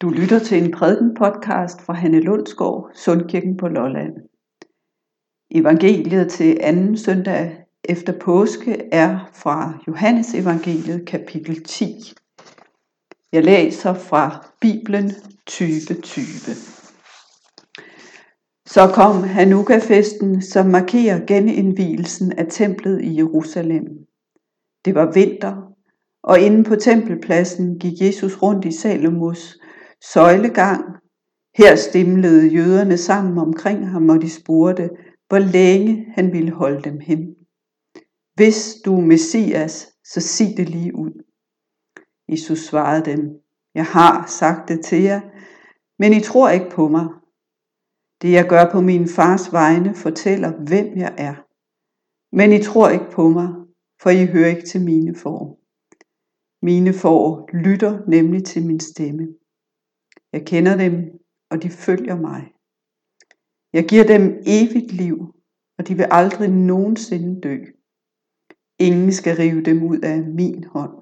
Du lytter til en prædiken podcast fra Hanne Lundsgaard, Sundkirken på Lolland. Evangeliet til anden søndag efter påske er fra Johannes evangeliet kapitel 10. Jeg læser fra Bibelen 2020. Så kom Hanukkah-festen, som markerer genindvielsen af templet i Jerusalem. Det var vinter, og inde på tempelpladsen gik Jesus rundt i Salomos søjlegang. Her stimlede jøderne sammen omkring ham, og de spurgte, hvor længe han ville holde dem hen. Hvis du er Messias, så sig det lige ud. Jesus svarede dem, jeg har sagt det til jer, men I tror ikke på mig. Det jeg gør på min fars vegne fortæller, hvem jeg er. Men I tror ikke på mig, for I hører ikke til mine får. Mine får lytter nemlig til min stemme. Jeg kender dem, og de følger mig. Jeg giver dem evigt liv, og de vil aldrig nogensinde dø. Ingen skal rive dem ud af min hånd.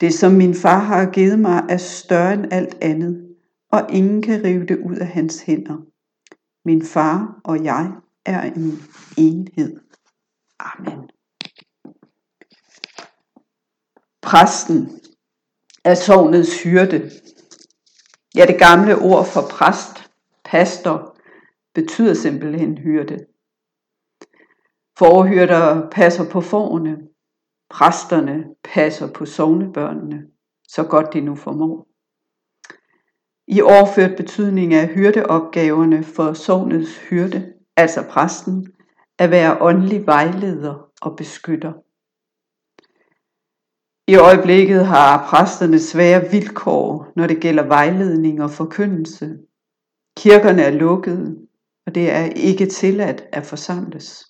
Det, som min far har givet mig, er større end alt andet, og ingen kan rive det ud af hans hænder. Min far og jeg er en enhed. Amen. Præsten er sovnets hyrde. Ja, det gamle ord for præst, pastor, betyder simpelthen hyrde. Forhyrder passer på forne, præsterne passer på sovnebørnene, så godt de nu formår. I overført betydning af hyrdeopgaverne for sovnets hyrde, altså præsten, at være åndelig vejleder og beskytter. I øjeblikket har præsterne svære vilkår, når det gælder vejledning og forkyndelse. Kirkerne er lukkede, og det er ikke tilladt at forsamles.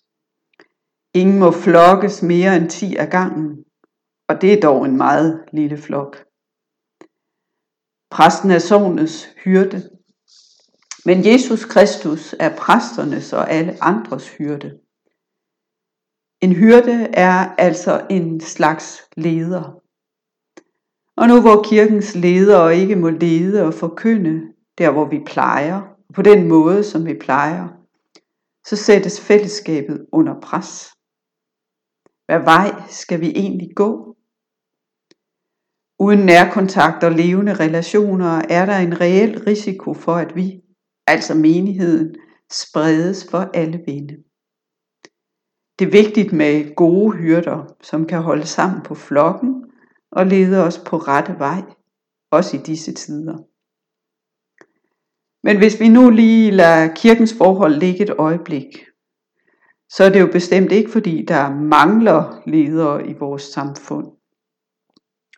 Ingen må flokkes mere end 10 af gangen, og det er dog en meget lille flok. Præsten er sovnets hyrde, men Jesus Kristus er præsternes og alle andres hyrde. En hyrde er altså en slags leder. Og nu hvor kirkens ledere ikke må lede og forkynde der hvor vi plejer, på den måde som vi plejer, så sættes fællesskabet under pres. Hvad vej skal vi egentlig gå? Uden nærkontakt og levende relationer er der en reel risiko for, at vi, altså menigheden, spredes for alle vinde. Det er vigtigt med gode hyrder, som kan holde sammen på flokken og lede os på rette vej, også i disse tider. Men hvis vi nu lige lader kirkens forhold ligge et øjeblik, så er det jo bestemt ikke fordi, der mangler ledere i vores samfund.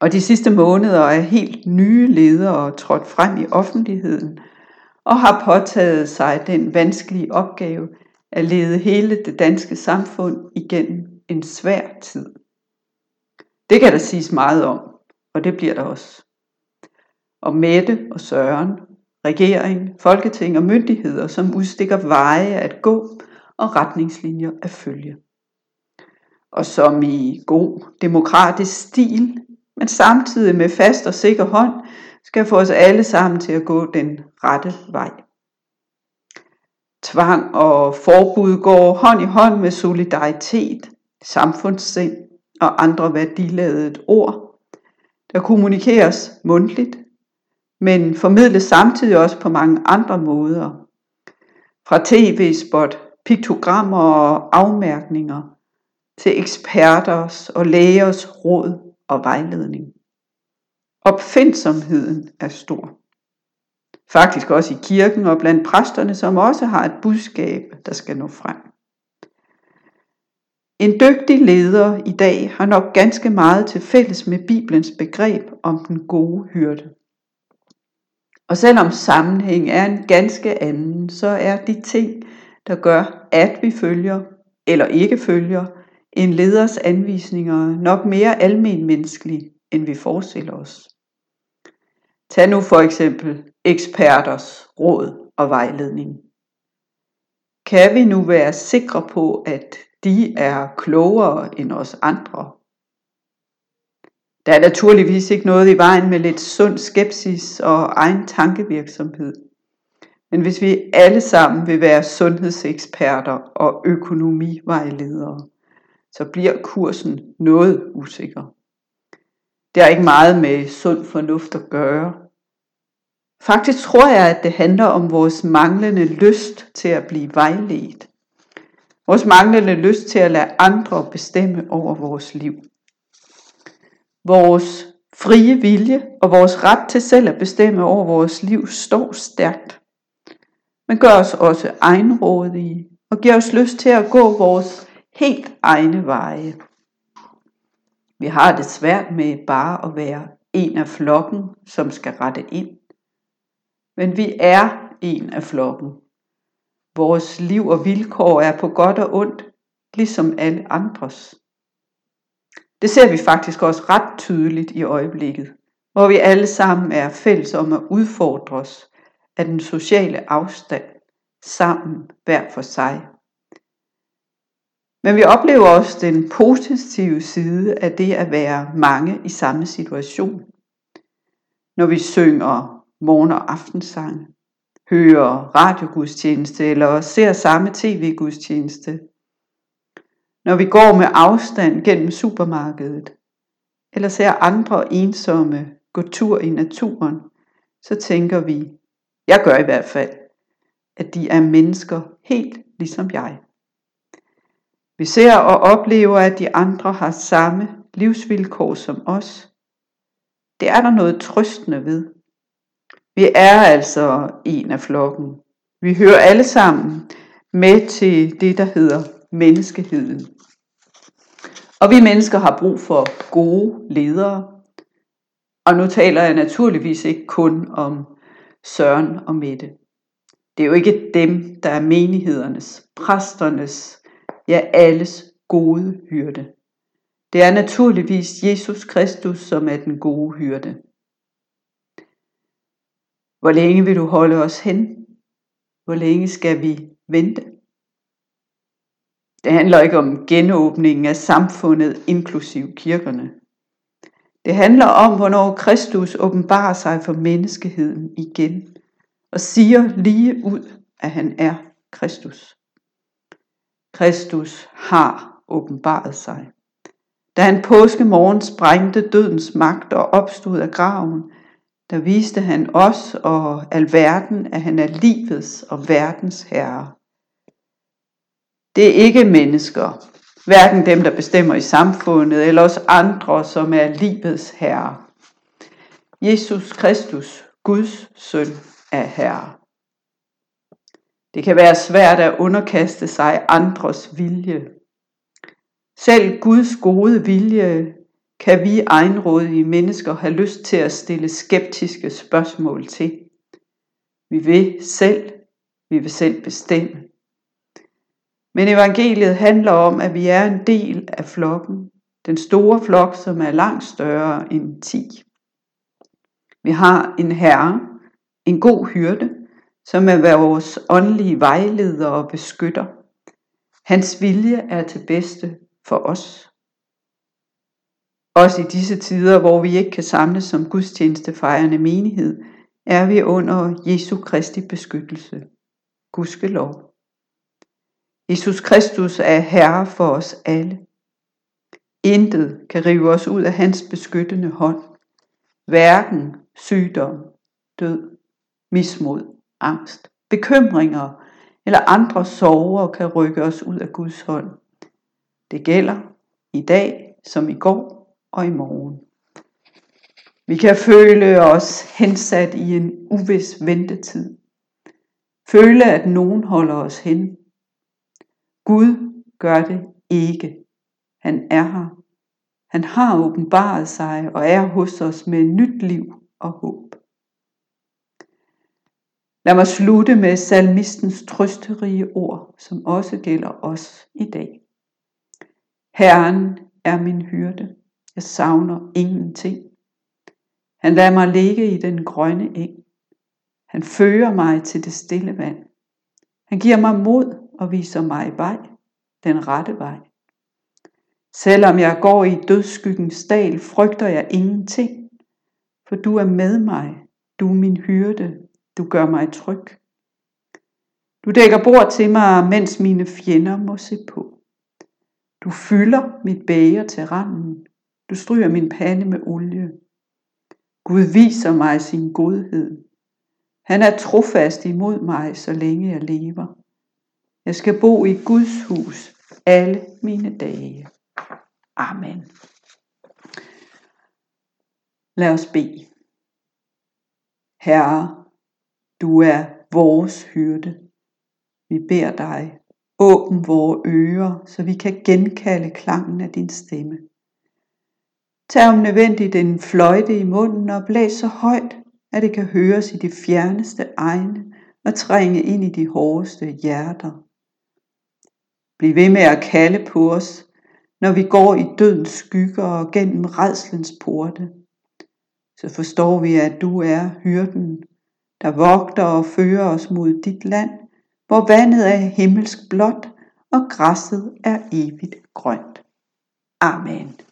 Og de sidste måneder er helt nye ledere trådt frem i offentligheden og har påtaget sig den vanskelige opgave at lede hele det danske samfund igennem en svær tid. Det kan der siges meget om, og det bliver der også. Og Mette og Søren, regering, folketing og myndigheder, som udstikker veje at gå og retningslinjer at følge. Og som i god demokratisk stil, men samtidig med fast og sikker hånd, skal få os alle sammen til at gå den rette vej. Tvang og forbud går hånd i hånd med solidaritet, samfundssind og andre værdiladede ord, der kommunikeres mundtligt, men formidles samtidig også på mange andre måder. Fra tv-spot, piktogrammer og afmærkninger til eksperters og lægers råd og vejledning. Opfindsomheden er stor. Faktisk også i kirken og blandt præsterne, som også har et budskab, der skal nå frem. En dygtig leder i dag har nok ganske meget til fælles med Bibelens begreb om den gode hyrde. Og selvom sammenhæng er en ganske anden, så er de ting, der gør, at vi følger eller ikke følger en leders anvisninger nok mere almenmenneskelige, end vi forestiller os. Tag nu for eksempel eksperters råd og vejledning. Kan vi nu være sikre på, at de er klogere end os andre? Der er naturligvis ikke noget i vejen med lidt sund skepsis og egen tankevirksomhed. Men hvis vi alle sammen vil være sundhedseksperter og økonomivejledere, så bliver kursen noget usikker. Det har ikke meget med sund fornuft at gøre. Faktisk tror jeg, at det handler om vores manglende lyst til at blive vejledt. Vores manglende lyst til at lade andre bestemme over vores liv. Vores frie vilje og vores ret til selv at bestemme over vores liv står stærkt, men gør os også egenrådige og giver os lyst til at gå vores helt egne veje. Vi har det svært med bare at være en af flokken, som skal rette ind. Men vi er en af flokken. Vores liv og vilkår er på godt og ondt, ligesom alle andres. Det ser vi faktisk også ret tydeligt i øjeblikket, hvor vi alle sammen er fælles om at udfordre os af den sociale afstand, sammen hver for sig. Men vi oplever også den positive side af det at være mange i samme situation. Når vi synger morgen- og aftensang, hører radiogudstjeneste eller ser samme tv-gudstjeneste. Når vi går med afstand gennem supermarkedet, eller ser andre ensomme gå tur i naturen, så tænker vi, jeg gør i hvert fald, at de er mennesker helt ligesom jeg. Vi ser og oplever, at de andre har samme livsvilkår som os. Det er der noget trøstende ved. Vi er altså en af flokken. Vi hører alle sammen med til det, der hedder menneskeheden. Og vi mennesker har brug for gode ledere. Og nu taler jeg naturligvis ikke kun om Søren og Mette. Det er jo ikke dem, der er menighedernes, præsternes, ja alles gode hyrde. Det er naturligvis Jesus Kristus, som er den gode hyrde. Hvor længe vil du holde os hen? Hvor længe skal vi vente? Det handler ikke om genåbningen af samfundet, inklusiv kirkerne. Det handler om, hvornår Kristus åbenbarer sig for menneskeheden igen og siger lige ud, at han er Kristus. Kristus har åbenbaret sig. Da han påskemorgen sprængte dødens magt og opstod af graven, der viste han os og alverden, at han er livets og verdens herre. Det er ikke mennesker, hverken dem, der bestemmer i samfundet, eller os andre, som er livets herre. Jesus Kristus, Guds søn, er herre. Det kan være svært at underkaste sig andres vilje. Selv Guds gode vilje kan vi egenrådige mennesker have lyst til at stille skeptiske spørgsmål til. Vi vil selv, vi vil selv bestemme. Men evangeliet handler om, at vi er en del af flokken, den store flok, som er langt større end 10. Vi har en herre, en god hyrde, som er vores åndelige vejleder og beskytter. Hans vilje er til bedste for os. Også i disse tider, hvor vi ikke kan samles som gudstjenestefejrende menighed, er vi under Jesu Kristi beskyttelse. Gudske lov. Jesus Kristus er Herre for os alle. Intet kan rive os ud af hans beskyttende hånd. Hverken sygdom, død, mismod, angst, bekymringer eller andre sorger kan rykke os ud af Guds hånd. Det gælder i dag som i går og i morgen. Vi kan føle os hensat i en uvis ventetid. Føle, at nogen holder os hen. Gud gør det ikke. Han er her. Han har åbenbaret sig og er hos os med nyt liv og håb. Lad mig slutte med salmistens trøsterige ord, som også gælder os i dag. Herren er min hyrde. Jeg savner ingenting. Han lader mig ligge i den grønne eng. Han fører mig til det stille vand. Han giver mig mod og viser mig vej, den rette vej. Selvom jeg går i dødsskyggens dal, frygter jeg ingenting, for du er med mig, du er min hyrde, du gør mig tryg. Du dækker bord til mig, mens mine fjender må se på. Du fylder mit bæger til randen, du stryger min pande med olie. Gud viser mig sin godhed. Han er trofast imod mig, så længe jeg lever. Jeg skal bo i Guds hus alle mine dage. Amen. Lad os bede. Herre, du er vores hyrde. Vi beder dig, åbn vore ører, så vi kan genkalde klangen af din stemme. Tag om nødvendigt en fløjte i munden og blæs så højt, at det kan høres i de fjerneste egne og trænge ind i de hårdeste hjerter. Bliv ved med at kalde på os, når vi går i dødens skygger og gennem redslens porte. Så forstår vi, at du er hyrden, der vogter og fører os mod dit land, hvor vandet er himmelsk blåt og græsset er evigt grønt. Amen.